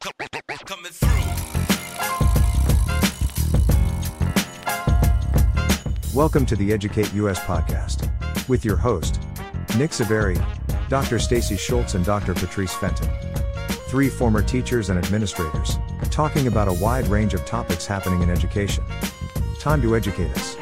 Coming through. Welcome to the Educate US podcast with your host, Nick Saveri, Dr. Stacy Schultz, and Dr. Patrice Fenton. Three former teachers and administrators talking about a wide range of topics happening in education. Time to educate us.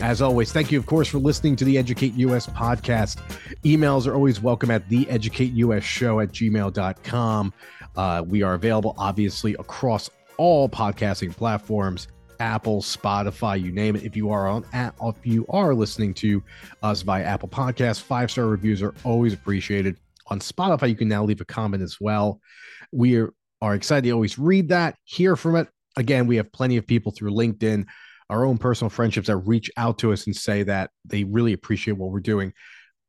As always, thank you, of course, for listening to the Educate US podcast. Emails are always welcome at the Educate US show at gmail.com. Uh, we are available, obviously, across all podcasting platforms Apple, Spotify, you name it. If you are on, if you are listening to us via Apple Podcasts, five star reviews are always appreciated. On Spotify, you can now leave a comment as well. We are excited to always read that, hear from it. Again, we have plenty of people through LinkedIn our own personal friendships that reach out to us and say that they really appreciate what we're doing.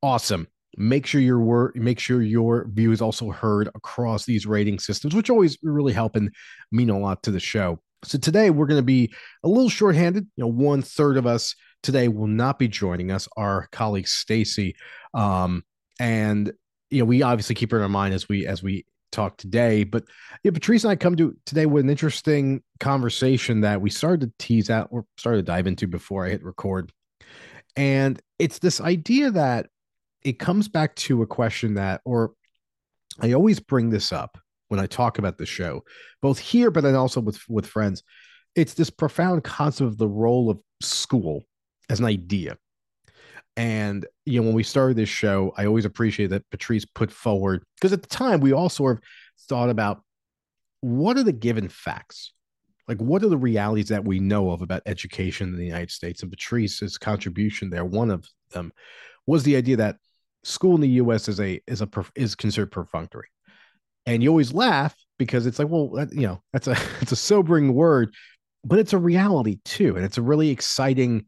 Awesome. Make sure your work, make sure your view is also heard across these rating systems, which always really help and mean a lot to the show. So today we're going to be a little shorthanded. You know, one third of us today will not be joining us. Our colleague Stacy, um, and you know, we obviously keep her in our mind as we as we talk today. But yeah, Patrice and I come to today with an interesting conversation that we started to tease out or started to dive into before I hit record. And it's this idea that it comes back to a question that, or I always bring this up when I talk about the show, both here, but then also with, with friends. It's this profound concept of the role of school as an idea. And you know, when we started this show, I always appreciate that Patrice put forward because at the time we all sort of thought about what are the given facts, like what are the realities that we know of about education in the United States. And Patrice's contribution there, one of them, was the idea that school in the U.S. is a is a is considered perfunctory, and you always laugh because it's like, well, that, you know, that's a it's a sobering word, but it's a reality too, and it's a really exciting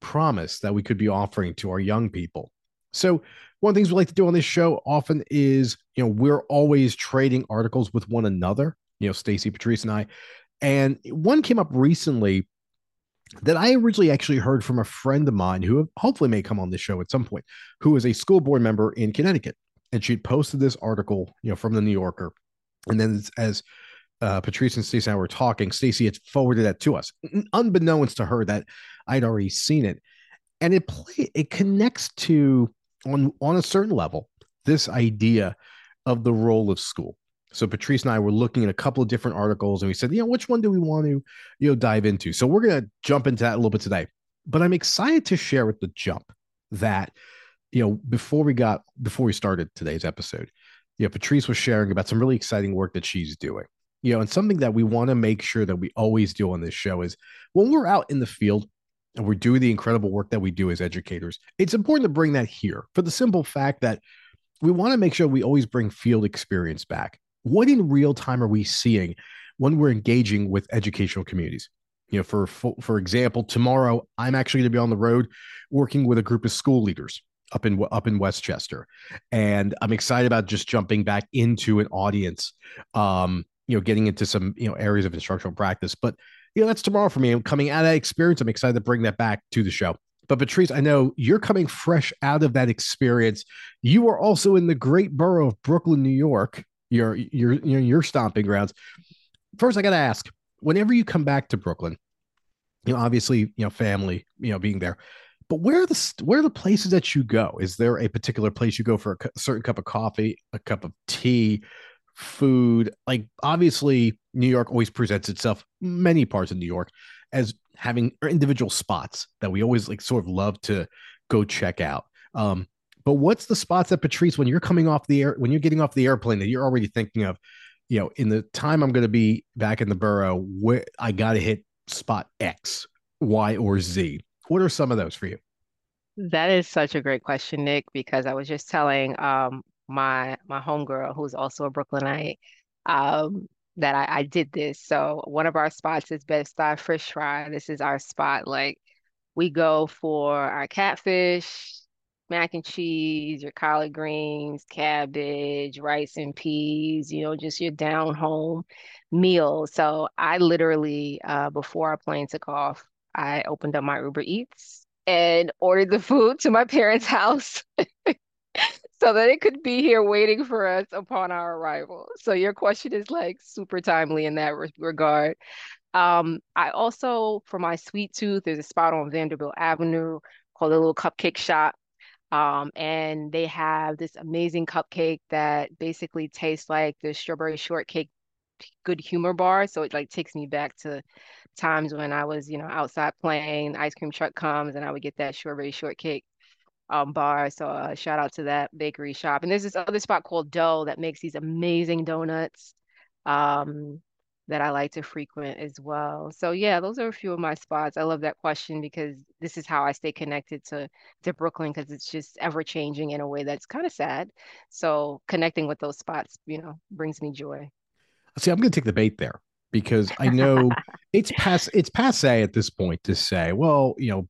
promise that we could be offering to our young people. So, one of the things we like to do on this show often is, you know, we're always trading articles with one another, you know, Stacy, Patrice, and I. And one came up recently that I originally actually heard from a friend of mine who hopefully may come on this show at some point, who is a school board member in Connecticut. And she'd posted this article, you know, from the New Yorker. And then as uh, Patrice and Stacey and I were talking, Stacey had forwarded that to us, unbeknownst to her that I'd already seen it, and it play it connects to on on a certain level this idea of the role of school. So Patrice and I were looking at a couple of different articles, and we said, you know, which one do we want to you know dive into? So we're gonna jump into that a little bit today. But I'm excited to share with the jump that you know before we got before we started today's episode, you know, Patrice was sharing about some really exciting work that she's doing you know, and something that we want to make sure that we always do on this show is when we're out in the field and we're doing the incredible work that we do as educators, it's important to bring that here for the simple fact that we want to make sure we always bring field experience back. What in real time are we seeing when we're engaging with educational communities? You know, for for example, tomorrow I'm actually going to be on the road working with a group of school leaders up in up in Westchester, and I'm excited about just jumping back into an audience um, you know, getting into some, you know, areas of instructional practice. But, you know, that's tomorrow for me. I'm coming out of that experience. I'm excited to bring that back to the show. But Patrice, I know you're coming fresh out of that experience. You are also in the great borough of Brooklyn, New York. Your your your your stomping grounds. First, I got to ask: whenever you come back to Brooklyn, you know, obviously, you know, family, you know, being there. But where are the where are the places that you go? Is there a particular place you go for a certain cup of coffee, a cup of tea, food. Like obviously, New York always presents itself, many parts of New York, as having individual spots that we always like sort of love to go check out. Um, but what's the spots that Patrice, when you're coming off the air, when you're getting off the airplane, that you're already thinking of, you know, in the time I'm going to be back in the borough, where I got to hit spot X, Y, or Z. What are some of those for you? That is such a great question, Nick, because I was just telling um, my my homegirl, who's also a Brooklynite, um, that I, I did this. So one of our spots is Bed-Stuy Fish Fry. This is our spot. Like we go for our catfish, mac and cheese, your collard greens, cabbage, rice and peas, you know, just your down home meal. So I literally, uh, before our plane took off, I opened up my Uber Eats and ordered the food to my parents' house. so that it could be here waiting for us upon our arrival. So your question is like super timely in that re regard. Um, I also, for my sweet tooth, there's a spot on Vanderbilt Avenue called a little cupcake shop. Um, and they have this amazing cupcake that basically tastes like the strawberry shortcake good humor bar. So it like takes me back to times when I was, you know, outside playing, ice cream truck comes and I would get that strawberry shortcake um, bar. So uh, shout out to that bakery shop. And there's this other spot called Dough that makes these amazing donuts um, that I like to frequent as well. So yeah, those are a few of my spots. I love that question because this is how I stay connected to to Brooklyn because it's just ever changing in a way that's kind of sad. So connecting with those spots, you know, brings me joy. See, I'm going to take the bait there because I know it's past it's passe at this point to say, well, you know,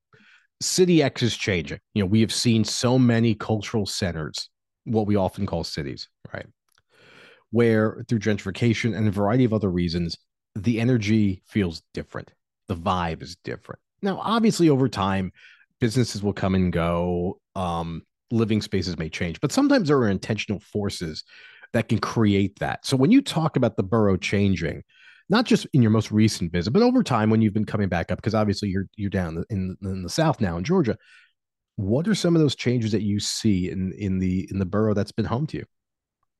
City X is changing. You know, we have seen so many cultural centers, what we often call cities, right? Where through gentrification and a variety of other reasons, the energy feels different. The vibe is different. Now, obviously, over time, businesses will come and go. Um, living spaces may change, but sometimes there are intentional forces that can create that. So when you talk about the borough changing, not just in your most recent visit, but over time when you've been coming back up, because obviously you're you're down in in the south now in Georgia. What are some of those changes that you see in in the in the borough that's been home to you?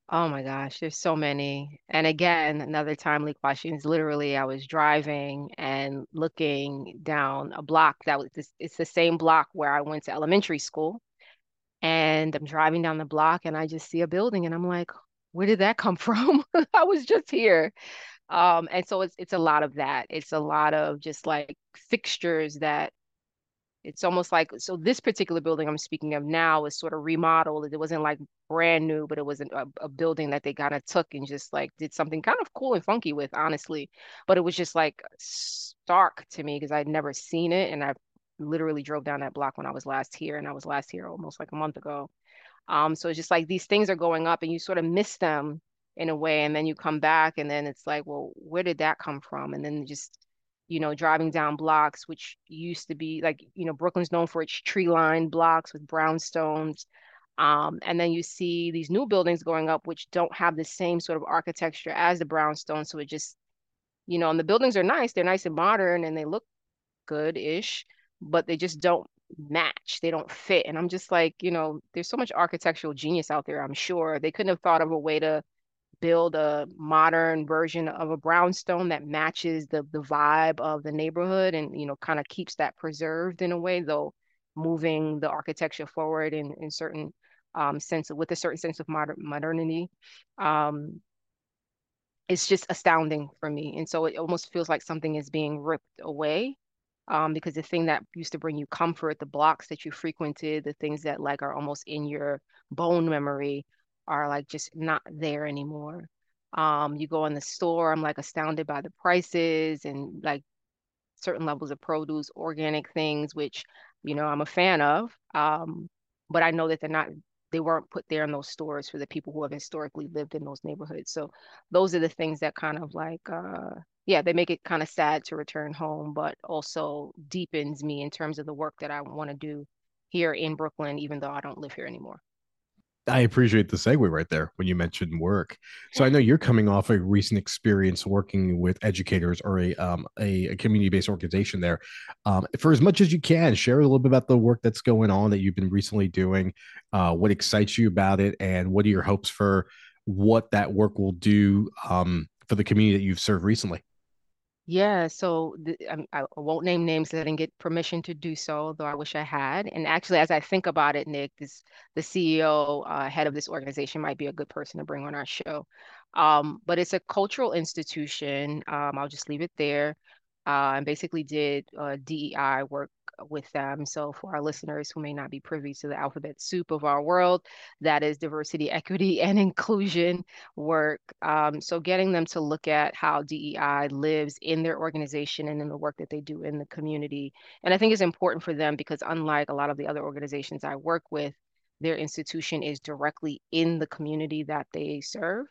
Oh my gosh, there's so many. And again, another timely question is literally I was driving and looking down a block that was this, it's the same block where I went to elementary school. And I'm driving down the block and I just see a building and I'm like, where did that come from? I was just here. Um, and so it's it's a lot of that. It's a lot of just like fixtures that it's almost like so this particular building I'm speaking of now is sort of remodeled. It wasn't like brand new, but it was a, a building that they kind of took and just like did something kind of cool and funky with, honestly. But it was just like stark to me because I'd never seen it, and I literally drove down that block when I was last here, and I was last here almost like a month ago. Um, so it's just like these things are going up, and you sort of miss them in a way and then you come back and then it's like well where did that come from and then just you know driving down blocks which used to be like you know brooklyn's known for its tree lined blocks with brownstones um, and then you see these new buildings going up which don't have the same sort of architecture as the brownstone so it just you know and the buildings are nice they're nice and modern and they look good-ish but they just don't match they don't fit and i'm just like you know there's so much architectural genius out there i'm sure. They couldn't have thought of a way to build a modern version of a brownstone that matches the the vibe of the neighborhood and you know kind of keeps that preserved in a way though moving the architecture forward in in certain um, sense with a certain sense of modern modernity um, it's just astounding for me. And so it almost feels like something is being ripped away um, because the thing that used to bring you comfort the blocks that you frequented the things that like are almost in your bone memory are like just not there anymore. Um, you go in the store, I'm like astounded by the prices and like certain levels of produce, organic things, which, you know, I'm a fan of. Um, but I know that they're not, they weren't put there in those stores for the people who have historically lived in those neighborhoods. So those are the things that kind of like, uh, yeah, they make it kind of sad to return home, but also deepens me in terms of the work that I want to do here in Brooklyn, even though I don't live here anymore. I appreciate the segue right there when you mentioned work. So I know you're coming off a recent experience working with educators or a um, a, a community based organization there. Um, for as much as you can, share a little bit about the work that's going on that you've been recently doing. Uh, what excites you about it, and what are your hopes for what that work will do um, for the community that you've served recently? Yeah, so the, um, I won't name names. I didn't get permission to do so, though I wish I had. And actually, as I think about it, Nick, this the CEO, uh, head of this organization, might be a good person to bring on our show. Um, but it's a cultural institution. Um, I'll just leave it there. Uh, and basically did uh, DEI work with them. So, for our listeners who may not be privy to the alphabet soup of our world, that is diversity, equity, and inclusion work. Um, so, getting them to look at how DEI lives in their organization and in the work that they do in the community. And I think it's important for them because, unlike a lot of the other organizations I work with, their institution is directly in the community that they serve.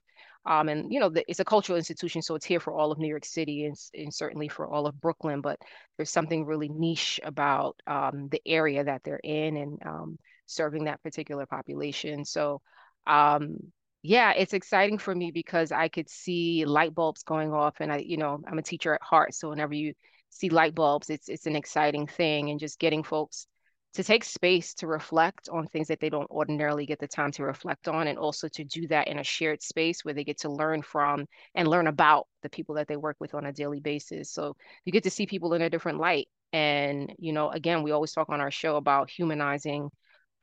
Um, and you know, the, it's a cultural institution, so it's here for all of New York City and, and certainly for all of Brooklyn. But there's something really niche about um, the area that they're in, and um, serving that particular population. So, um, yeah, it's exciting for me because I could see light bulbs going off, and I, you know, I'm a teacher at heart, so whenever you see light bulbs, it's it's an exciting thing, and just getting folks to take space to reflect on things that they don't ordinarily get the time to reflect on, and also to do that in a shared space where they get to learn from and learn about the people that they work with on a daily basis. So you get to see people in a different light. And, you know, again, we always talk on our show about humanizing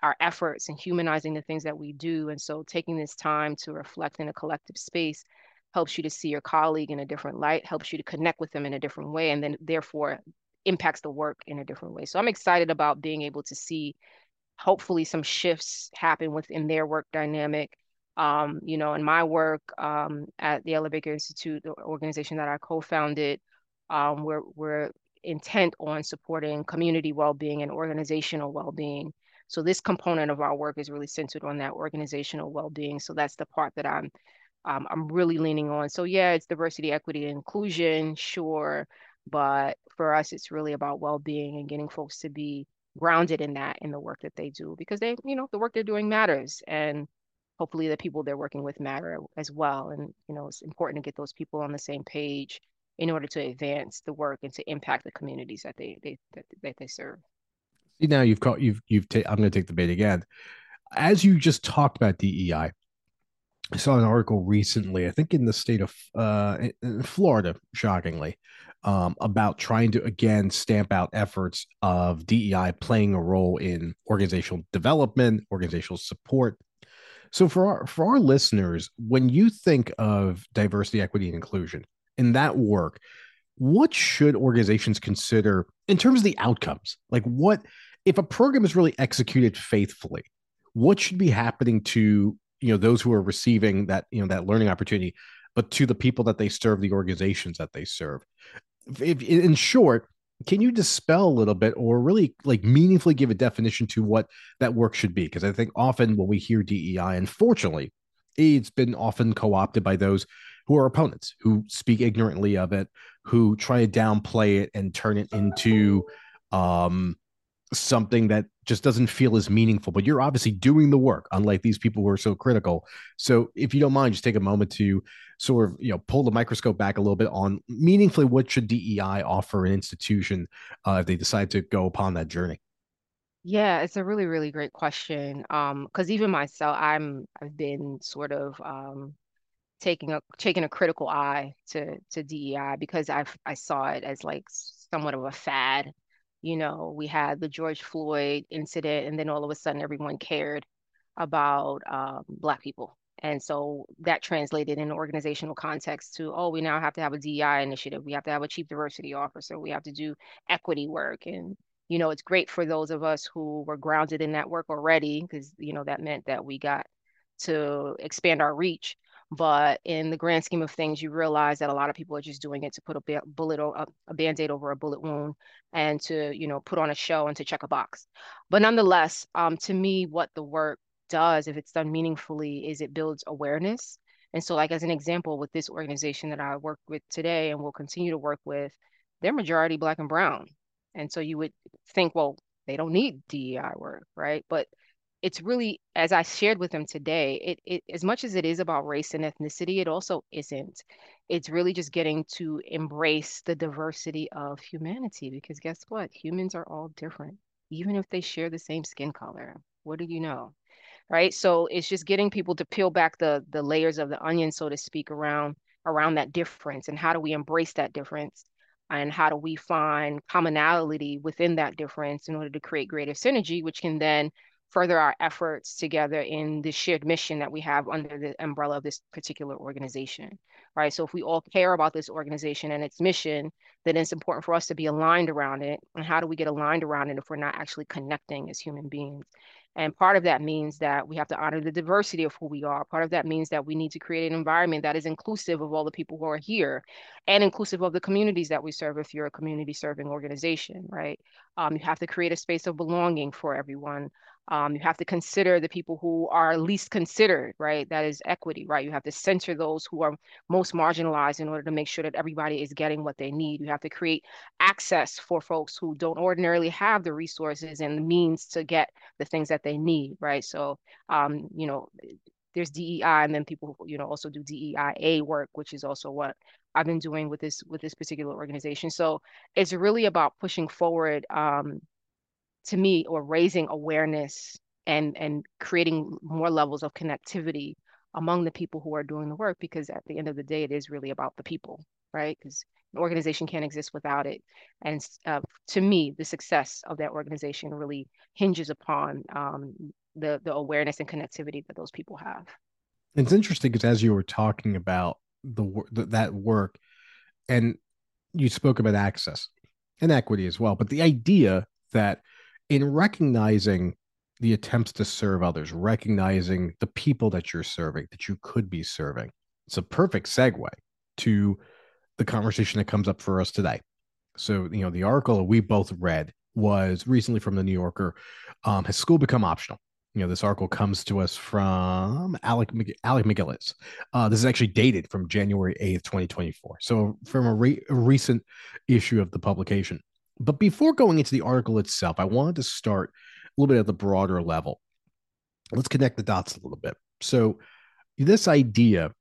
our efforts and humanizing the things that we do. And so taking this time to reflect in a collective space helps you to see your colleague in a different light, helps you to connect with them in a different way, and then therefore impacts the work in a different way. So I'm excited about being able to see hopefully some shifts happen within their work dynamic. Um, you know, in my work um, at the Ella Baker Institute, the organization that I co-founded, um, we're, we're intent on supporting community well-being and organizational well-being. So this component of our work is really centered on that organizational well-being. So that's the part that I'm um, I'm really leaning on. So yeah, it's diversity, equity, and inclusion, sure. But for us, it's really about well-being and getting folks to be grounded in that in the work that they do because they, you know, the work they're doing matters. And hopefully the people they're working with matter as well. And, you know, it's important to get those people on the same page in order to advance the work and to impact the communities that they they that, that they serve. See now you've caught you've you've ta- I'm going to take the bait again. As you just talked about DEI, I saw an article recently, I think in the state of uh, Florida, shockingly, um, about trying to again stamp out efforts of DEI playing a role in organizational development, organizational support. So for our for our listeners, when you think of diversity, equity, and inclusion in that work, what should organizations consider in terms of the outcomes? Like what if a program is really executed faithfully, what should be happening to you know those who are receiving that you know that learning opportunity but to the people that they serve the organizations that they serve if, in short can you dispel a little bit or really like meaningfully give a definition to what that work should be? Because i think often when we hear dei unfortunately it's been often co-opted by those who are opponents who speak ignorantly of it who try to downplay it and turn it into um something that just doesn't feel as meaningful but you're obviously doing the work unlike these people who are so critical. So if you don't mind just take a moment to sort of you know pull the microscope back a little bit on meaningfully what should dei offer an institution uh, if they decide to go upon that journey? Yeah it's a really really great question um because even myself i'm i've been sort of um taking a taking a critical eye to to dei because i've i saw it as like somewhat of a fad you know, we had the George Floyd incident, and then all of a sudden everyone cared about um, Black people. And so that translated in organizational context to, oh, we now have to have a DEI initiative. We have to have a chief diversity officer. We have to do equity work. And, you know, it's great for those of us who were grounded in that work already, because, you know, that meant that we got to expand our reach. But in the grand scheme of things, you realize that a lot of people are just doing it to put a bullet or a band-aid over a bullet wound and to, you know, put on a show and to check a box. But nonetheless, um, to me, what the work does, if it's done meaningfully, is it builds awareness. And so, like as an example, with this organization that I work with today and will continue to work with, they're majority black and brown. And so you would think, well, they don't need DEI work, right? But it's really as i shared with them today it, it as much as it is about race and ethnicity it also isn't. It's really just getting to embrace the diversity of humanity because guess what? Humans are all different even if they share the same skin color. What do you know? Right? So it's just getting people to peel back the the layers of the onion so to speak around around that difference and how do we embrace that difference and how do we find commonality within that difference in order to create greater synergy which can then further our efforts together in the shared mission that we have under the umbrella of this particular organization, right? So if we all care about this organization and its mission, then it's important for us to be aligned around it. And how do we get aligned around it if we're not actually connecting as human beings? And part of that means that we have to honor the diversity of who we are. Part of that means that we need to create an environment that is inclusive of all the people who are here and inclusive of the communities that we serve if you're a community serving organization, right? Um, you have to create a space of belonging for everyone. Um, you have to consider the people who are least considered, right? That is equity, right? You have to center those who are most marginalized in order to make sure that everybody is getting what they need. You have to create access for folks who don't ordinarily have the resources and the means to get the things that they need, right? So, um, you know, there's DEI and then people you know also do DEIA work, which is also what I've been doing with this with this particular organization. So it's really about pushing forward um, to me or raising awareness and and creating more levels of connectivity among the people who are doing the work because at the end of the day it is really about the people right because an organization can't exist without it and uh, to me the success of that organization really hinges upon um, the the awareness and connectivity that those people have. It's interesting because as you were talking about the, the that work, and you spoke about access and equity as well, but the idea that in recognizing the attempts to serve others, recognizing the people that you're serving, that you could be serving, it's a perfect segue to the conversation that comes up for us today. So, you know, the article we both read was recently from the New Yorker. Um, has school become optional? you know, this article comes to us from Alec Alec MacGillis. Uh, this is actually dated from January 8th, 2024. So from a, re- a recent issue of the publication. But before going into the article itself, I wanted to start a little bit at the broader level. Let's connect the dots a little bit. So this idea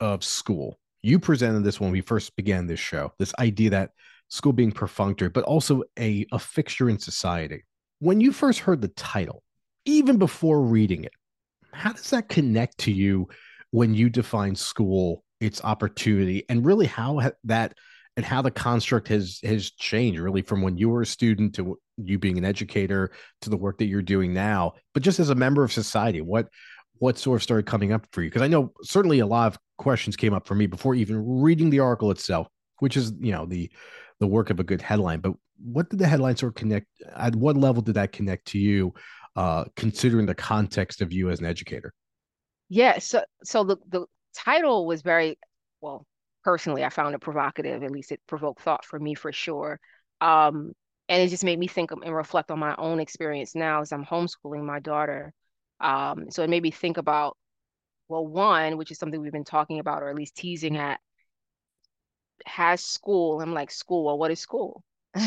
of school, you presented this when we first began this show, this idea that school being perfunctory, but also a, a fixture in society. When you first heard the title, even before reading it, how does that connect to you when you define school, its opportunity, and really how that and how the construct has has changed really from when you were a student to you being an educator to the work that you're doing now but just as a member of society what what sort of started coming up for you because i know certainly a lot of questions came up for me before even reading the article itself which is you know the the work of a good headline but what did the headline sort of connect at what level did that connect to you uh, considering the context of you as an educator? Yeah, so so the the title was very well. Personally, I found it provocative. At least it provoked thought for me for sure. Um, and it just made me think and reflect on my own experience now as I'm homeschooling my daughter. Um, so it made me think about well, one, which is something we've been talking about or at least teasing at, has school. I'm like, school. Well, what is school?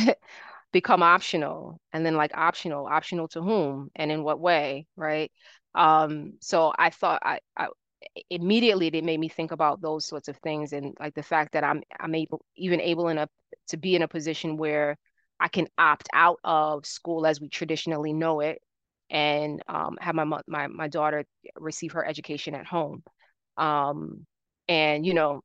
become optional and then like optional optional to whom and in what way right um so i thought i, I immediately it made me think about those sorts of things and like the fact that i'm i'm able even able in a to be in a position where i can opt out of school as we traditionally know it and um, have my my my daughter receive her education at home. Um, and you know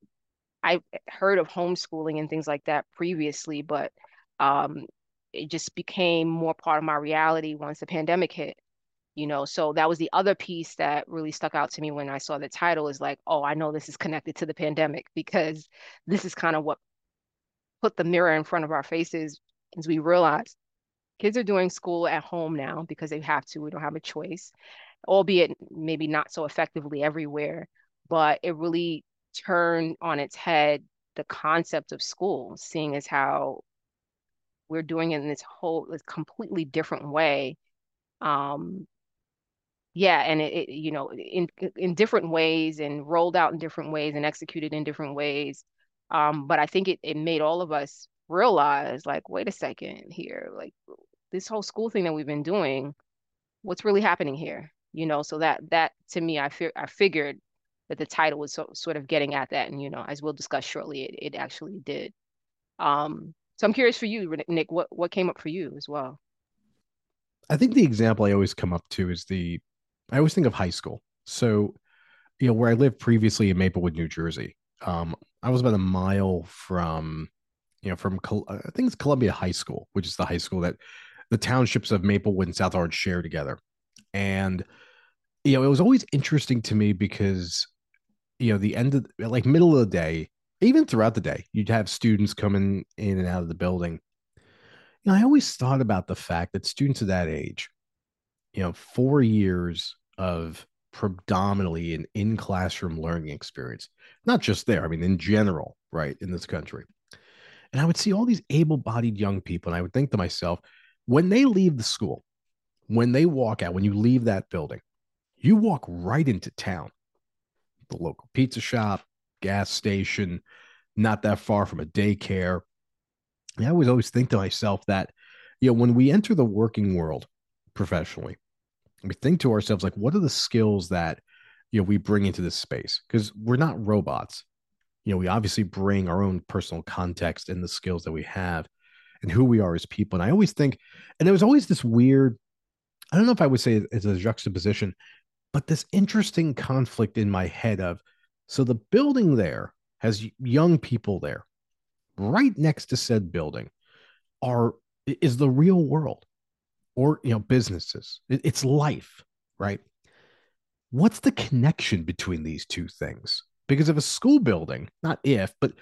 i heard of homeschooling and things like that previously but um, it just became more part of my reality once the pandemic hit you know so that was the other piece that really stuck out to me when i saw the title is like oh i know this is connected to the pandemic because this is kind of what put the mirror in front of our faces as we realize kids are doing school at home now because they have to we don't have a choice albeit maybe not so effectively everywhere but it really turned on its head the concept of school seeing as how we're doing it in this whole this completely different way um yeah and it, it, you know in in different ways and rolled out in different ways and executed in different ways um but i think it, it made all of us realize like wait a second here like this whole school thing that we've been doing what's really happening here you know so that that to me i fear i figured that the title was so, sort of getting at that and you know as we'll discuss shortly it, it actually did um so I'm curious for you, Nick, what, what came up for you as well? I think the example I always come up to is the, I always think of high school. So, you know, where I lived previously in Maplewood, New Jersey, um, I was about a mile from, you know, from, I think it's Columbia High School, which is the high school that the townships of Maplewood and South Orange share together. And, you know, it was always interesting to me because, you know, the end of, like middle of the day, even throughout the day, you'd have students coming in and out of the building. You know, I always thought about the fact that students of that age, you know, four years of predominantly an in classroom learning experience, not just there, I mean, in general, right, in this country. And I would see all these able bodied young people, and I would think to myself, when they leave the school, when they walk out, when you leave that building, you walk right into town, the local pizza shop, gas station, not that far from a daycare. And I always always think to myself that, you know, when we enter the working world professionally, we think to ourselves like, what are the skills that you know we bring into this space? Because we're not robots. You know, we obviously bring our own personal context and the skills that we have and who we are as people. And I always think, and there was always this weird, I don't know if I would say it's a juxtaposition, but this interesting conflict in my head of so the building there has young people there right next to said building are is the real world or you know businesses. It's life right? What's the connection between these two things? Because of a school building not if but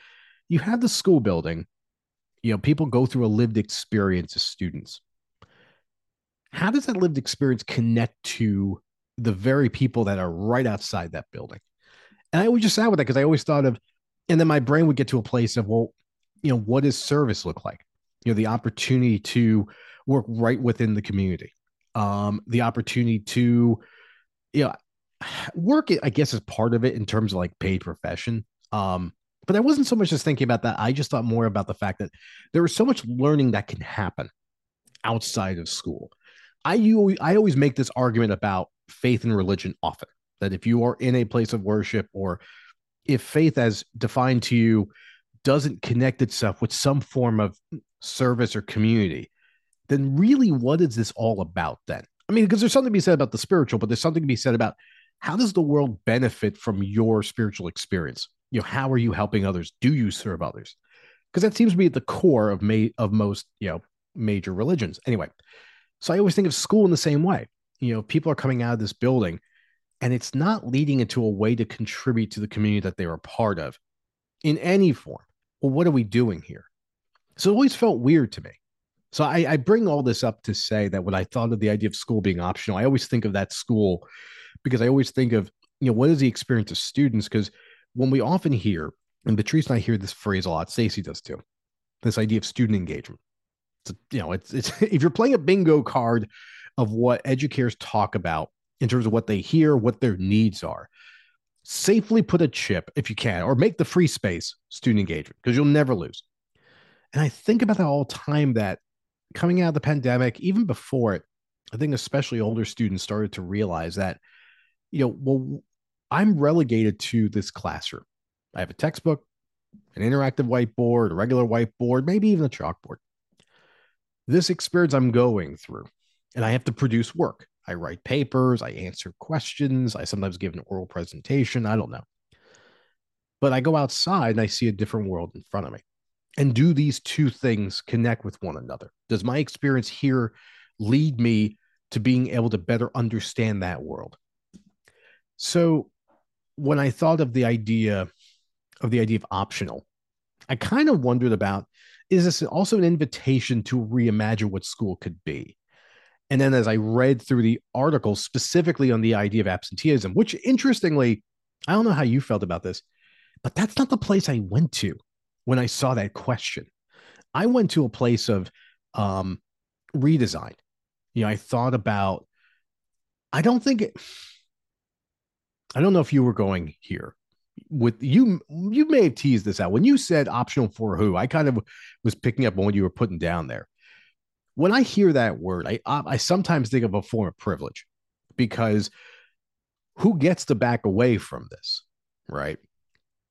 you have the school building you know people go through a lived experience as students. How does that lived experience connect to the very people that are right outside that building? And i always just sat with that because i always thought of and then my brain would get to a place of well you know what does service look like? You know the opportunity to work right within the community. Um the opportunity to you know work i guess is part of it in terms of like paid profession. Um but i wasn't so much just thinking about that. I just thought more about the fact that there is so much learning that can happen outside of school. I you i always make this argument about faith and religion often that if you are in a place of worship or if faith as defined to you doesn't connect itself with some form of service or community, then really what is this all about then? I mean, because there's something to be said about the spiritual, but there's something to be said about how does the world benefit from your spiritual experience? You know, how are you helping others? Do you serve others? Because that seems to be at the core of may of most, you know, major religions. Anyway, so I always think of school in the same way. You know, people are coming out of this building and it's not leading into a way to contribute to the community that they were part of in any form. Well, what are we doing here? So it always felt weird to me. So I, I, bring all this up to say that when I thought of the idea of school being optional, I always think of that school because I always think of, you know, what is the experience of students? Because when we often hear, and Patrice and I hear this phrase a lot, Stacy does too, this idea of student engagement. It's, you know, it's, it's if you're playing a bingo card of what educators talk about in terms of what they hear, what their needs are. Safely put a chip if you can, or make the free space student engagement because you'll never lose. And I think about that all the time that coming out of the pandemic, even before it, I think especially older students started to realize that, you know, well, I'm relegated to this classroom. I have a textbook, an interactive whiteboard, a regular whiteboard, maybe even a chalkboard. This experience I'm going through, and I have to produce work. I write papers, I answer questions, I sometimes give an oral presentation. I don't know. But I go outside and I see a different world in front of me. And do these two things connect with one another? Does my experience here lead me to being able to better understand that world? So when I thought of the idea of the idea of optional, I kind of wondered about is this also an invitation to reimagine what school could be? And then as I read through the article specifically on the idea of absenteeism, which interestingly, I don't know how you felt about this, but that's not the place I went to when I saw that question. I went to a place of um, redesign. You know, I thought about, I don't think it, I don't know if you were going here with you. You may have teased this out when you said optional for who. I kind of was picking up on what you were putting down there when I hear that word, I I sometimes think of a form of privilege because who gets to back away from this, right?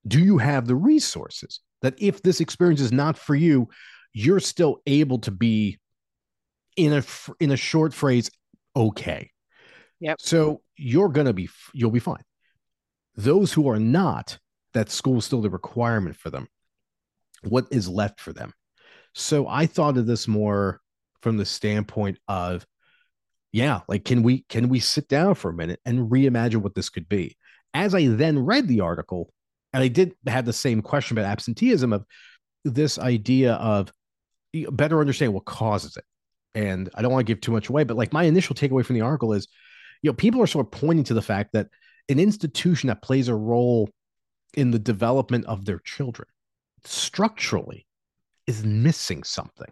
Do you have the resources that if this experience is not for you, you're still able to be in a in a short phrase okay. Yep. So you're going to be you'll be fine. Those who are not, that school is still the requirement for them. What is left for them? So I thought of this more from the standpoint of yeah like can we can we sit down for a minute and reimagine what this could be as i then read the article and i did have the same question about absenteeism of this idea of better understand what causes it. And i don't want to give too much away but like my initial takeaway from the article is you know people are sort of pointing to the fact that an institution that plays a role in the development of their children structurally is missing something.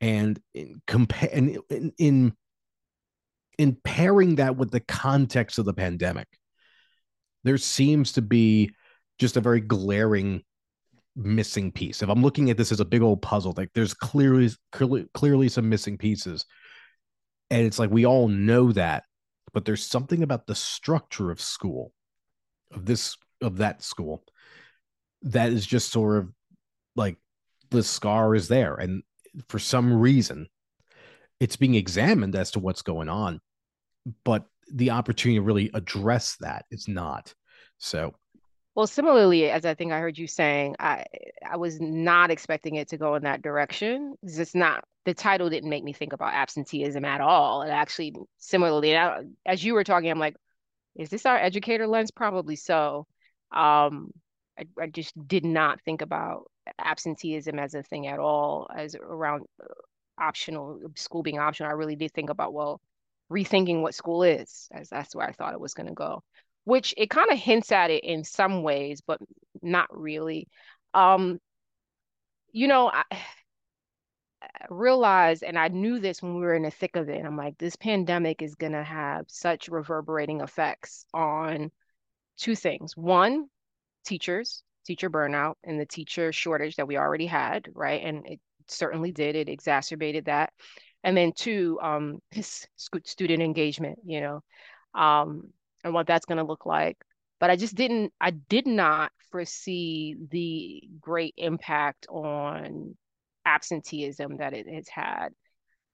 And in compare and in, in in pairing that with the context of the pandemic, there seems to be just a very glaring missing piece. If I'm looking at this as a big old puzzle, like there's clearly clearly, clearly some missing pieces. And it's like we all know that, but there's something about the structure of school, of this of that school, that is just sort of like the scar is there. And for some reason, it's being examined as to what's going on. But the opportunity to really address that is not. So well, similarly, as I think I heard you saying, I I was not expecting it to go in that direction. It's not the title didn't make me think about absenteeism at all. It actually similarly, as you were talking, I'm like, is this our educator lens? Probably so. Um, I, I just did not think about absenteeism as a thing at all, as around uh, optional school being optional. I really did think about well, rethinking what school is, as that's where I thought it was going to go which it kind of hints at it in some ways, but not really. Um, you know, I, I realized, and I knew this when we were in the thick of it. I'm like, this pandemic is going to have such reverberating effects on two things. One, teachers, teacher burnout, and the teacher shortage that we already had, right? And it certainly did. It exacerbated that. And then two, um, student engagement. You know, um, and what that's going to look like. But I just didn't, I did not foresee the great impact on absenteeism that it has had.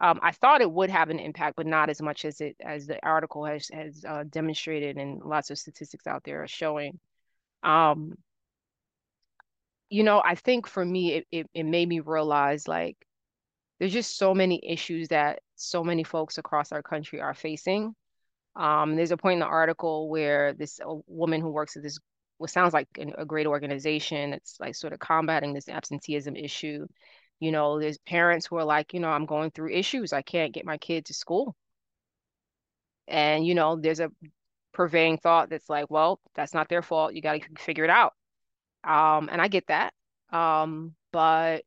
Um, I thought it would have an impact, but not as much as it as the article has has uh, demonstrated, and lots of statistics out there are showing. Um, you know, I think for me, it, it it made me realize like there's just so many issues that so many folks across our country are facing um, there's a point in the article where this woman who works at this, what sounds like an, a great organization, it's like sort of combating this absenteeism issue. You know, there's parents who are like, you know, I'm going through issues. I can't get my kid to school. And, you know, there's a purveying thought that's like, well, that's not their fault. You got to figure it out. Um, and I get that. Um, but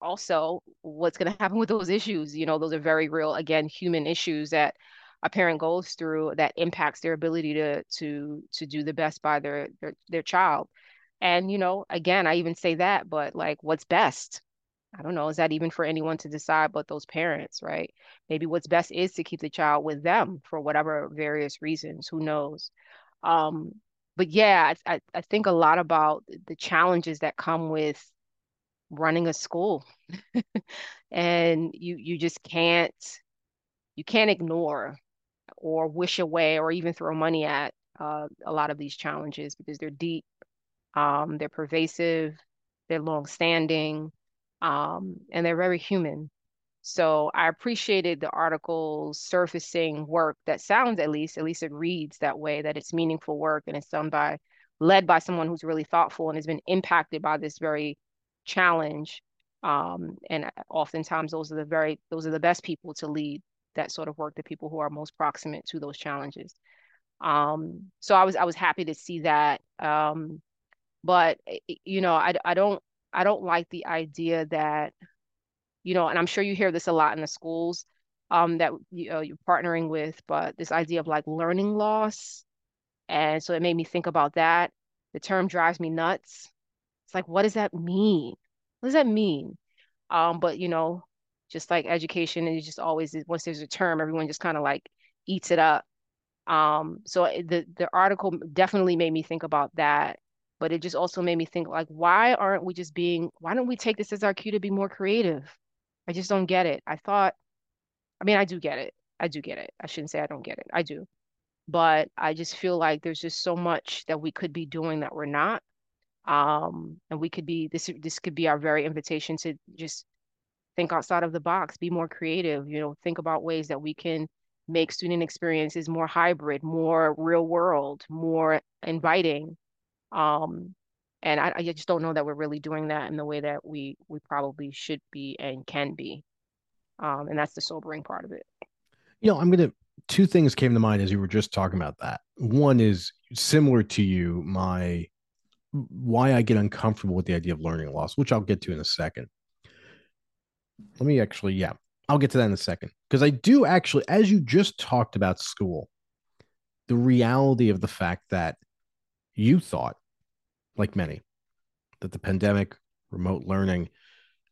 also what's going to happen with those issues, you know, those are very real, again, human issues that a parent goes through that impacts their ability to to to do the best by their their, their child. And you know again i even say that but like what's best? I don't know is that even for anyone to decide but those parents right? Maybe what's best is to keep the child with them for whatever various reasons who knows? Um but yeah i i think a lot about the challenges that come with running a school. And you you just can't you can't ignore or wish away or even throw money at uh, a lot of these challenges because they're deep, um, they're pervasive, they're long-standing, um, and they're very human. So I appreciated the article's surfacing work that sounds at least, at least it reads that way, that it's meaningful work and it's done by, led by someone who's really thoughtful and has been impacted by this very challenge. Um, and oftentimes those are the very, those are the best people to lead that sort of work, the people who are most proximate to those challenges. Um, so I was I was happy to see that. Um, but you know, I I don't I don't like the idea that, you know, and I'm sure you hear this a lot in the schools um, that you know, you're partnering with, but this idea of like learning loss. And so it made me think about that. The term drives me nuts. It's like, what does that mean? What does that mean? Um, but you know, just like education and it just always once there's a term everyone just kind of like eats it up. Um so the the article definitely made me think about that but it just also made me think like why aren't we just being why don't we take this as our cue to be more creative? I just don't get it. I thought i mean i do get it. I do get it. I shouldn't say i don't get it. I do. But i just feel like there's just so much that we could be doing that we're not. Um and we could be this this could be our very invitation to just think outside of the box, be more creative, you know, think about ways that we can make student experiences more hybrid, more real world, more inviting. Um, and I, I just don't know that we're really doing that in the way that we we probably should be and can be. Um, and that's the sobering part of it. You know, I'm gonna two things came to mind as you were just talking about that. One is similar to you, my why I get uncomfortable with the idea of learning loss, which I'll get to in a second let me actually, yeah. I'll get to that in a second because I do actually, as you just talked about school, the reality of the fact that you thought, like many, that the pandemic, remote learning,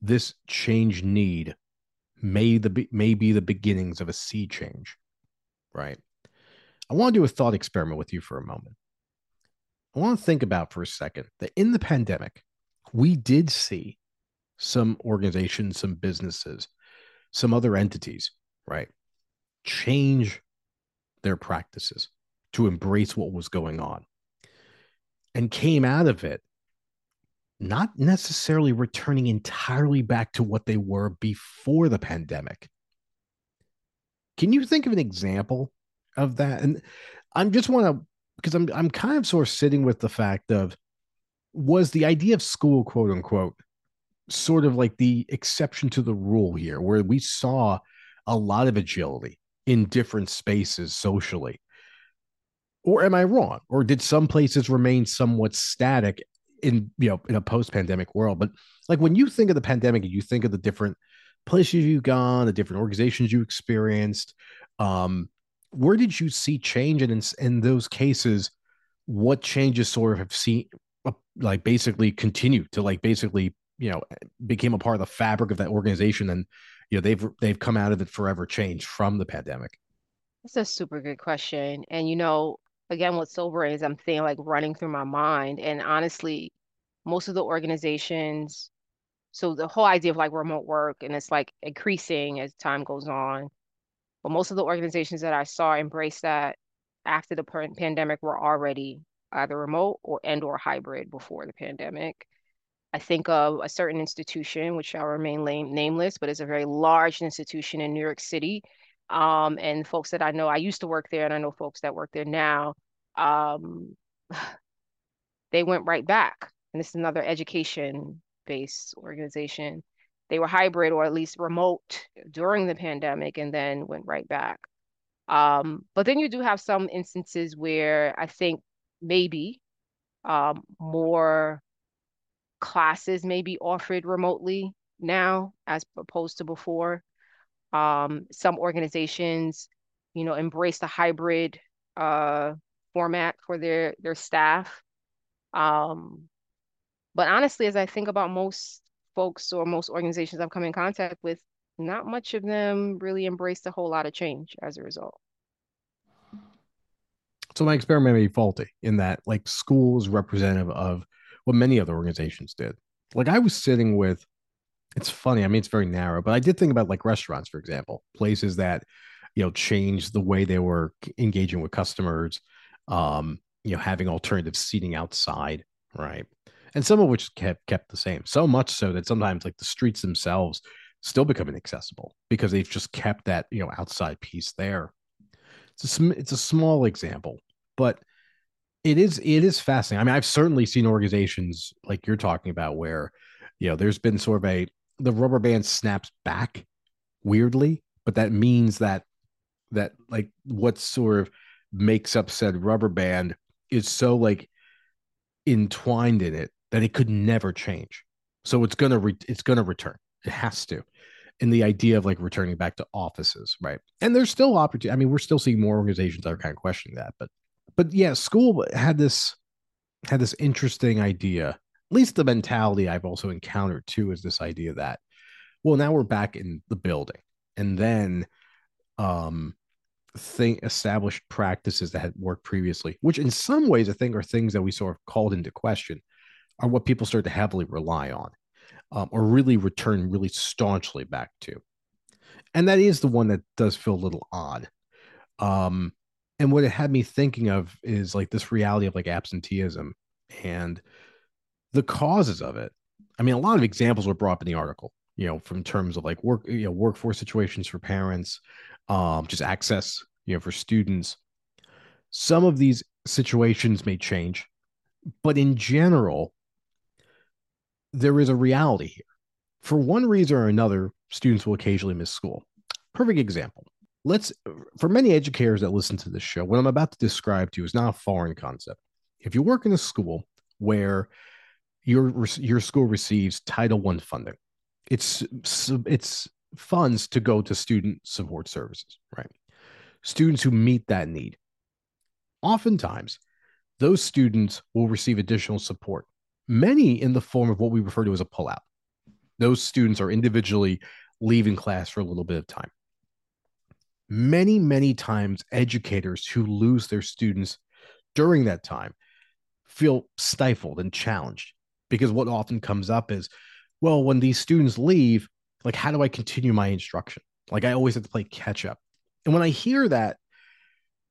this change need may the may be the beginnings of a sea change, right? I want to do a thought experiment with you for a moment. I want to think about for a second that in the pandemic, we did see some organizations, some businesses, some other entities, right, change their practices to embrace what was going on and came out of it not necessarily returning entirely back to what they were before the pandemic. Can you think of an example of that? And I'm just want to because I'm I'm kind of sort of sitting with the fact of was the idea of school quote unquote sort of like the exception to the rule here where we saw a lot of agility in different spaces socially. Or am i wrong? Or did some places remain somewhat static in you know in a post-pandemic world? But like when you think of the pandemic and you think of the different places you've gone the different organizations you experienced um where did you see change? And in, in those cases what changes sort of have seen uh, like basically continue to like basically you know became a part of the fabric of that organization and you know they've they've come out of it forever changed from the pandemic that's a super good question and you know again what's sobering is i'm thinking like running through my mind and honestly most of the organizations so the whole idea of like remote work and it's like increasing as time goes on but most of the organizations that I saw embrace that after the pandemic were already either remote or and or hybrid before the pandemic. I think of a certain institution, which shall remain lame, nameless, but it's a very large institution in New York City. Um, and folks that I know, I used to work there, and I know folks that work there now. Um, they went right back, and this is another education-based organization they were hybrid or at least remote during the pandemic and then went right back. Um, but then you do have some instances where I think maybe um, more classes may be offered remotely now as opposed to before. Um, some organizations, you know, embrace the hybrid uh, format for their their staff. Um, but honestly, as I think about most folks or most organizations I've come in contact with, not much of them really embraced a whole lot of change as a result. So my experiment may be faulty in that like school is representative of what many other organizations did. Like I was sitting with, it's funny. I mean, it's very narrow, but I did think about like restaurants, for example, places that, you know, changed the way they were engaging with customers, um, you know, having alternative seating outside, right? and some of which kept kept the same. So much so that sometimes like the streets themselves still become inaccessible because they've just kept that you know outside piece there. It's a it's a small example, but it is it is fascinating. I mean, I've certainly seen organizations like you're talking about where you know there's been sort of a the rubber band snaps back weirdly, but that means that that like what sort of makes up said rubber band is so like entwined in it that it could never change. So it's gonna re- it's gonna return. It has to. And the idea of like returning back to offices, right? And there's still opportunity. I mean, we're still seeing more organizations that are kind of questioning that, but but yeah, school had this had this interesting idea. At least the mentality I've also encountered too is this idea that, well, now we're back in the building, and then um thing established practices that had worked previously, which in some ways I think are things that we sort of called into question are what people start to heavily rely on um, or really return really staunchly back to. And that is the one that does feel a little odd. Um, and what it had me thinking of is like this reality of like absenteeism and the causes of it. I mean, a lot of examples were brought up in the article, you know, from terms of like work, you know, workforce situations for parents, um, just access, you know, for students. Some of these situations may change, but in general, there is a reality here. For one reason or another, students will occasionally miss school. Perfect example. Let's, for many educators that listen to this show, what I'm about to describe to you is not a foreign concept. If you work in a school where your your school receives Title I funding, it's it's funds to go to student support services, right? Students who meet that need. Oftentimes, those students will receive additional support, many in the form of what we refer to as a pullout. Those students are individually leaving class for a little bit of time. Many, many times, educators who lose their students during that time feel stifled and challenged because what often comes up is, well, when these students leave, like, how do I continue my instruction? Like, I always have to play catch up. And when I hear that,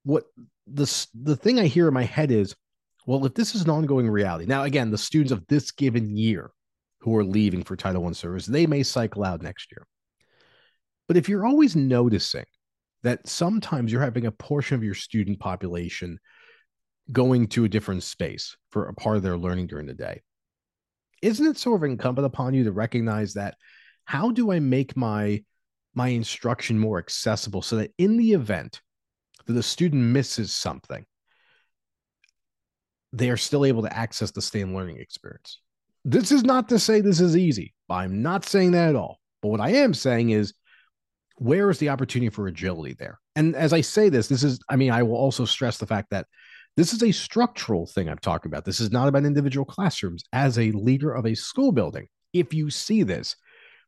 what the, the thing I hear in my head is, well, if this is an ongoing reality, now, again, the students of this given year who are leaving for Title I service, they may cycle out next year. But if you're always noticing that sometimes you're having a portion of your student population going to a different space for a part of their learning during the day, isn't it sort of incumbent upon you to recognize that how do I make my my instruction more accessible so that in the event that the student misses something, they are still able to access the same learning experience. This is not to say this is easy. I'm not saying that at all. But what I am saying is where is the opportunity for agility there? And as I say this, this is, I mean, I will also stress the fact that this is a structural thing I'm talking about. This is not about individual classrooms. As a leader of a school building, if you see this,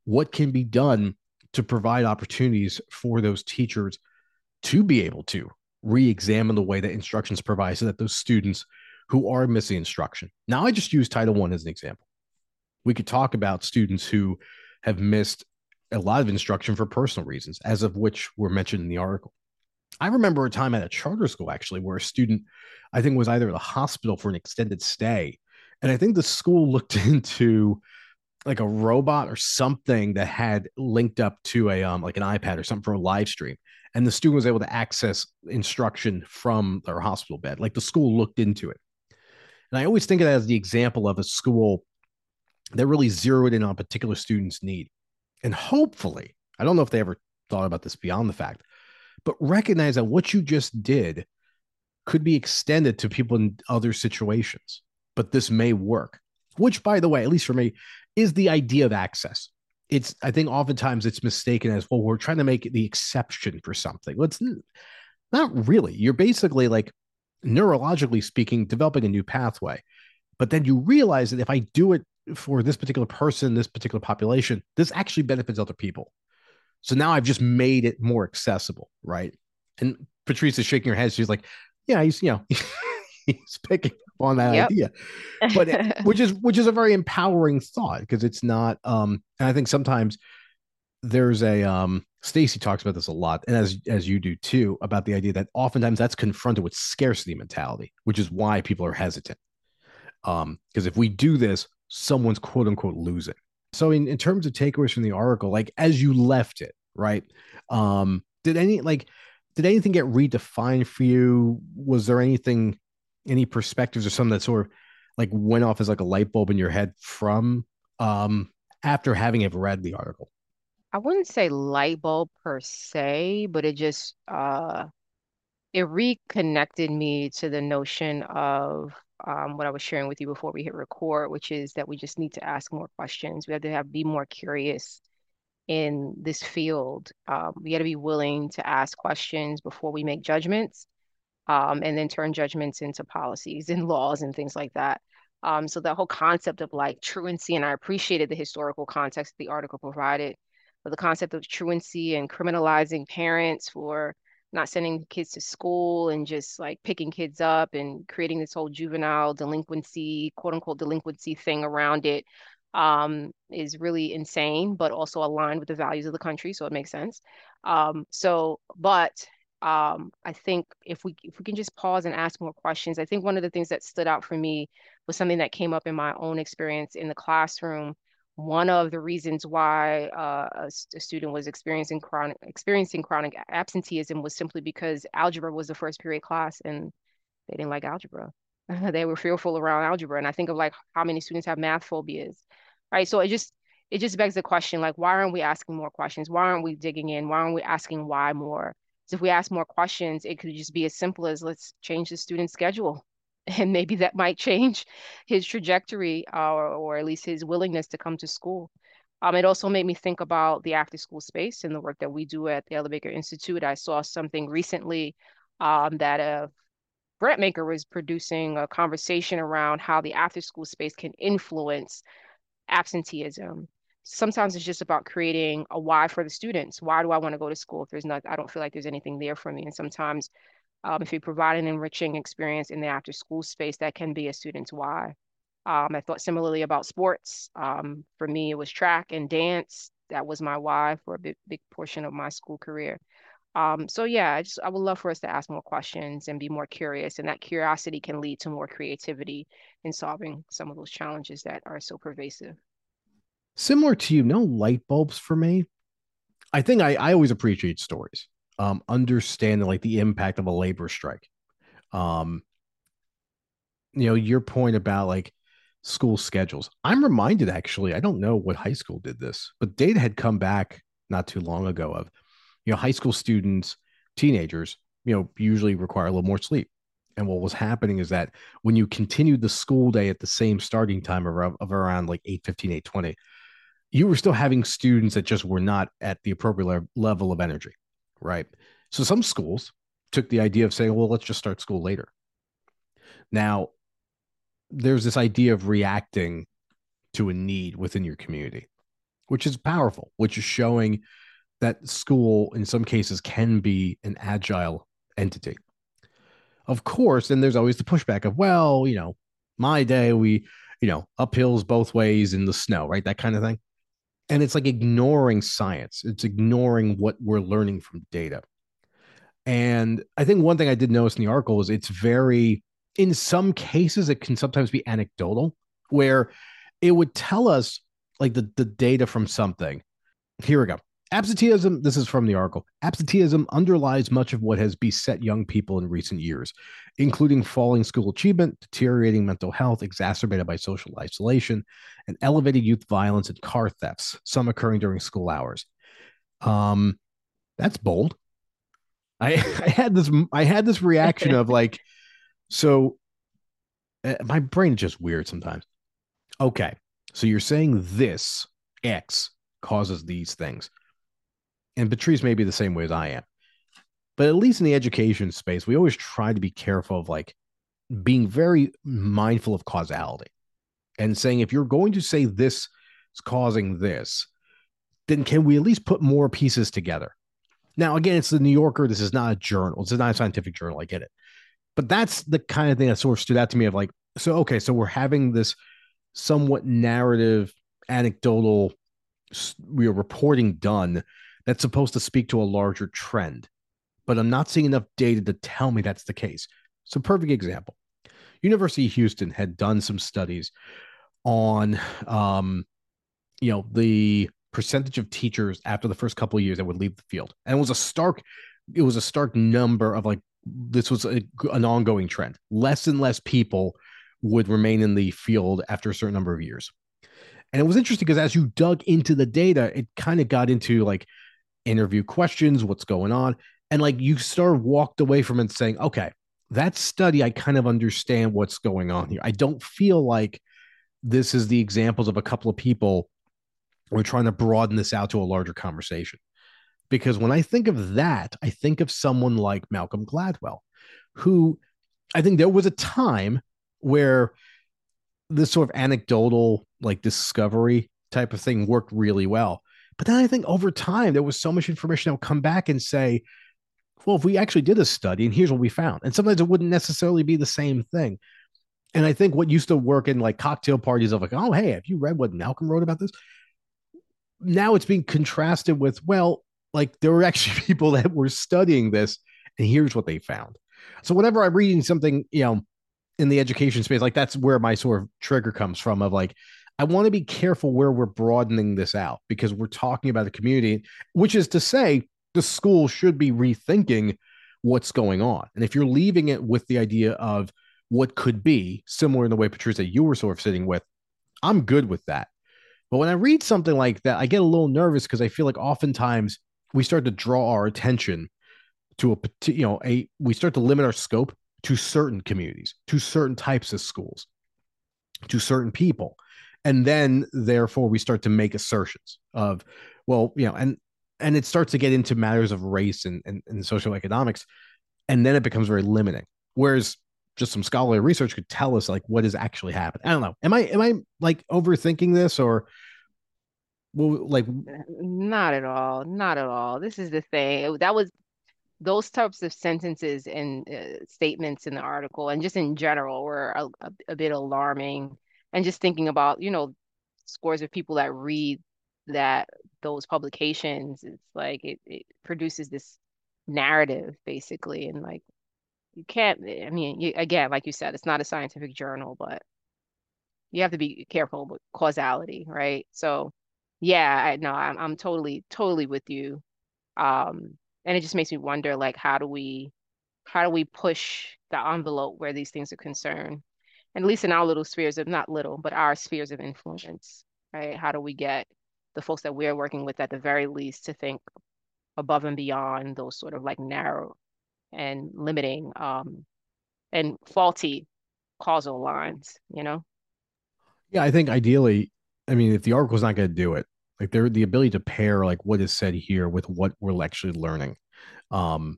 what can be done to provide opportunities for those teachers to be able to re-examine the way that instructions provide so that those students who are missing instruction. Now I just use Title One as an example. We could talk about students who have missed a lot of instruction for personal reasons, as of which were mentioned in the article. I remember a time at a charter school actually where a student, I think, was either at a hospital for an extended stay. And I think the school looked into like a robot or something that had linked up to a um like an iPad or something for a live stream. And the student was able to access instruction from their hospital bed. Like the school looked into it. And I always think of that as the example of a school that really zeroed in on a particular student's need. And hopefully, I don't know if they ever thought about this beyond the fact, but recognize that what you just did could be extended to people in other situations. But this may work, which, by the way, at least for me, is the idea of access. It's, I think, oftentimes it's mistaken as well, we're trying to make the exception for something. Let's not really. You're basically like, neurologically speaking, developing a new pathway. But then you realize that if I do it for this particular person, this particular population, this actually benefits other people. So now I've just made it more accessible, right? And Patrice is shaking her head. She's like, "Yeah, he's you know, he's picking up on that yep. idea," but it, which is which is a very empowering thought because it's not. Um, and I think sometimes there's a um, Stacy talks about this a lot, and as as you do too, about the idea that oftentimes that's confronted with scarcity mentality, which is why people are hesitant. Um, because if we do this, someone's quote unquote losing. So in, in terms of takeaways from the article, like as you left it, right? Um, did any like did anything get redefined for you? Was there anything, any perspectives or something that sort of like went off as like a light bulb in your head from um after having ever read the article? I wouldn't say light bulb per se, but it just uh it reconnected me to the notion of um, what I was sharing with you before we hit record, which is that we just need to ask more questions. We have to have be more curious in this field. Um, we got to be willing to ask questions before we make judgments, um, and then turn judgments into policies and laws and things like that. Um, so the whole concept of like truancy, and I appreciated the historical context the article provided, but the concept of truancy and criminalizing parents for not sending kids to school and just like picking kids up and creating this whole juvenile delinquency, quote unquote delinquency thing around it um, is really insane, but also aligned with the values of the country. So it makes sense. Um, so, but um, I think if we if we can just pause and ask more questions, I think one of the things that stood out for me was something that came up in my own experience in the classroom one of the reasons why uh, a, a, student was experiencing chronic experiencing chronic absenteeism was simply because algebra was the first period class and they didn't like algebra. they were fearful around algebra, and I think of like how many students have math phobias, right? So it just it just begs the question like why aren't we asking more questions? Why aren't we digging in? Why aren't we asking why more? So if we ask more questions, it could just be as simple as let's change the student schedule and maybe that might change his trajectory or, or at least his willingness to come to school Um, it also made me think about the after school space and the work that we do at the Baker Institute. I saw something recently um, that a grant maker was producing a conversation around how the after school space can influence absenteeism. Sometimes it's just about creating a why for the students. Why do I want to go to school if there's not, I don't feel like there's anything there for me. And sometimes um, if you provide an enriching experience in the after school space, that can be a student's why. Um, I thought similarly about sports. Um, for me, it was track and dance. That was my why for a big, big portion of my school career. Um, so yeah, I just I would love for us to ask more questions and be more curious, and that curiosity can lead to more creativity in solving some of those challenges that are so pervasive. Similar to you, no light bulbs for me. I think I, I always appreciate stories, um, understanding like the impact of a labor strike. Um, you know, your point about like school schedules. I'm reminded actually, I don't know what high school did this, but data had come back not too long ago of, you know, high school students, teenagers, you know, usually require a little more sleep. And what was happening is that when you continued the school day at the same starting time of, of around like 815, 820, you were still having students that just were not at the appropriate level of energy. Right. So some schools took the idea of saying, well, let's just start school later. Now, there's this idea of reacting to a need within your community, which is powerful, which is showing that school in some cases can be an agile entity. Of course, then there's always the pushback of, well, you know, my day, we, you know, uphills both ways in the snow, right? That kind of thing. And it's like ignoring science, it's ignoring what we're learning from data. And I think one thing I did notice in the article is it's very in some cases it can sometimes be anecdotal where it would tell us like the, the data from something. Here we go absenteeism this is from the article absenteeism underlies much of what has beset young people in recent years including falling school achievement deteriorating mental health exacerbated by social isolation and elevated youth violence and car thefts some occurring during school hours um that's bold i i had this i had this reaction of like so uh, my brain is just weird sometimes. Okay. So you're saying this X causes these things. And Patrice may be the same way as I am. But at least in the education space, we always try to be careful of like being very mindful of causality and saying if you're going to say this is causing this, then can we at least put more pieces together? Now, again, it's the New Yorker. This is not a journal. This is not a scientific journal. I get it. But that's the kind of thing that sort of stood out to me of like, so okay, so we're having this somewhat narrative, anecdotal, we are reporting done that's supposed to speak to a larger trend, but I'm not seeing enough data to tell me that's the case. So, perfect example. University of Houston had done some studies on, um, you know, the percentage of teachers after the first couple of years that would leave the field, and it was a stark, it was a stark number of like this was a, an ongoing trend. Less and less people would remain in the field after a certain number of years. And it was interesting because as you dug into the data, it kind of got into like interview questions, what's going on. And like you sort of walked away from it saying, okay, that study, I kind of understand what's going on here. I don't feel like this is the examples of a couple of people. We're trying to broaden this out to a larger conversation because when I think of that, I think of someone like Malcolm Gladwell, who I think there was a time where this sort of anecdotal, like discovery type of thing worked really well. But then I think over time, there was so much information that would come back and say, well, if we actually did a study and here's what we found, and sometimes it wouldn't necessarily be the same thing. And I think what used to work in like cocktail parties of like, oh, hey, have you read what Malcolm wrote about this? Now it's being contrasted with, well, like there were actually people that were studying this and here's what they found so whenever i'm reading something you know in the education space like that's where my sort of trigger comes from of like i want to be careful where we're broadening this out because we're talking about the community which is to say the school should be rethinking what's going on. And if you're leaving it with the idea of what could be similar in the way Patricia, you were sort of sitting with i'm good with that. But when i read something like that i get a little nervous because i feel like oftentimes we start to draw our attention to a you know a we start to limit our scope to certain communities to certain types of schools to certain people and then therefore we start to make assertions of well you know and and it starts to get into matters of race and, and, and social economics and then it becomes very limiting. Whereas just some scholarly research could tell us like what is actually happening. I don't know. Am i am i like overthinking this or well like not at all. Not at all. This is the thing. That was those types of sentences and uh, statements in the article and just in general were a, a, a, bit alarming and just thinking about you know scores of people that read that those publications it's like it, it produces this narrative basically and like you can't i mean you, again like you said it's not a scientific journal but you have to be careful with causality right? So yeah i know i'm, I'm totally totally with you um and it just makes me wonder like how do we how do we push the envelope where these things are concerned at least in our little spheres of not little but our spheres of influence right how do we get the folks that we're working with at the very least to think above and beyond those sort of like narrow and limiting um, and faulty causal lines, you know? Yeah, I think ideally, I mean, if the article's not going to do it, like there, the ability to pair like what is said here with what we're actually learning, um,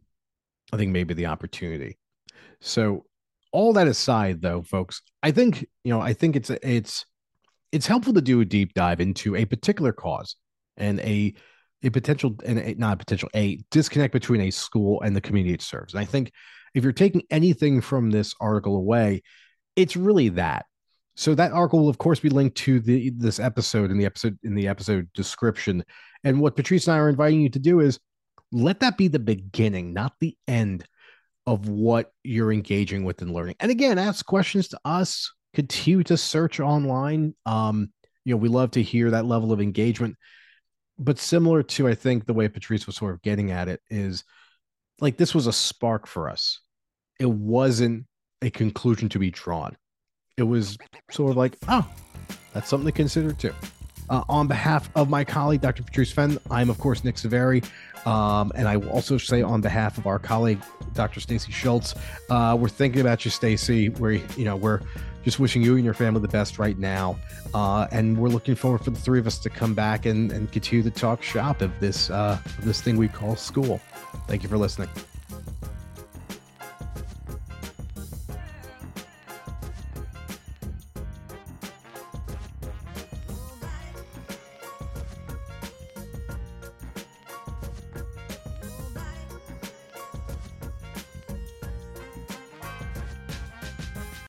I think maybe the opportunity. So, all that aside, though, folks, I think you know, I think it's it's it's helpful to do a deep dive into a particular cause and a a potential and a, not a potential a disconnect between a school and the community it serves. And I think if you're taking anything from this article away, it's really that. So that article will of course be linked to the this episode in the episode in the episode description. And what Patrice and I are inviting you to do is let that be the beginning, not the end of what you're engaging with and learning. And again, ask questions to us continue to search online. Um, you know, we love to hear that level of engagement. But similar to, I think, the way Patrice was sort of getting at it is like this was a spark for us. It wasn't a conclusion to be drawn. It was sort of like, oh, that's something to consider too. Uh, on behalf of my colleague, Dr. Patrice Fenn, I'm, of course, Nick Saveri. Um, and I will also say on behalf of our colleague, Dr. Stacy Schultz, uh, we're thinking about you, Stacy. We're, you know, we're just wishing you and your family the best right now. Uh, and we're looking forward for the three of us to come back and, and continue to talk shop of this uh, of this thing we call school. Thank you for listening.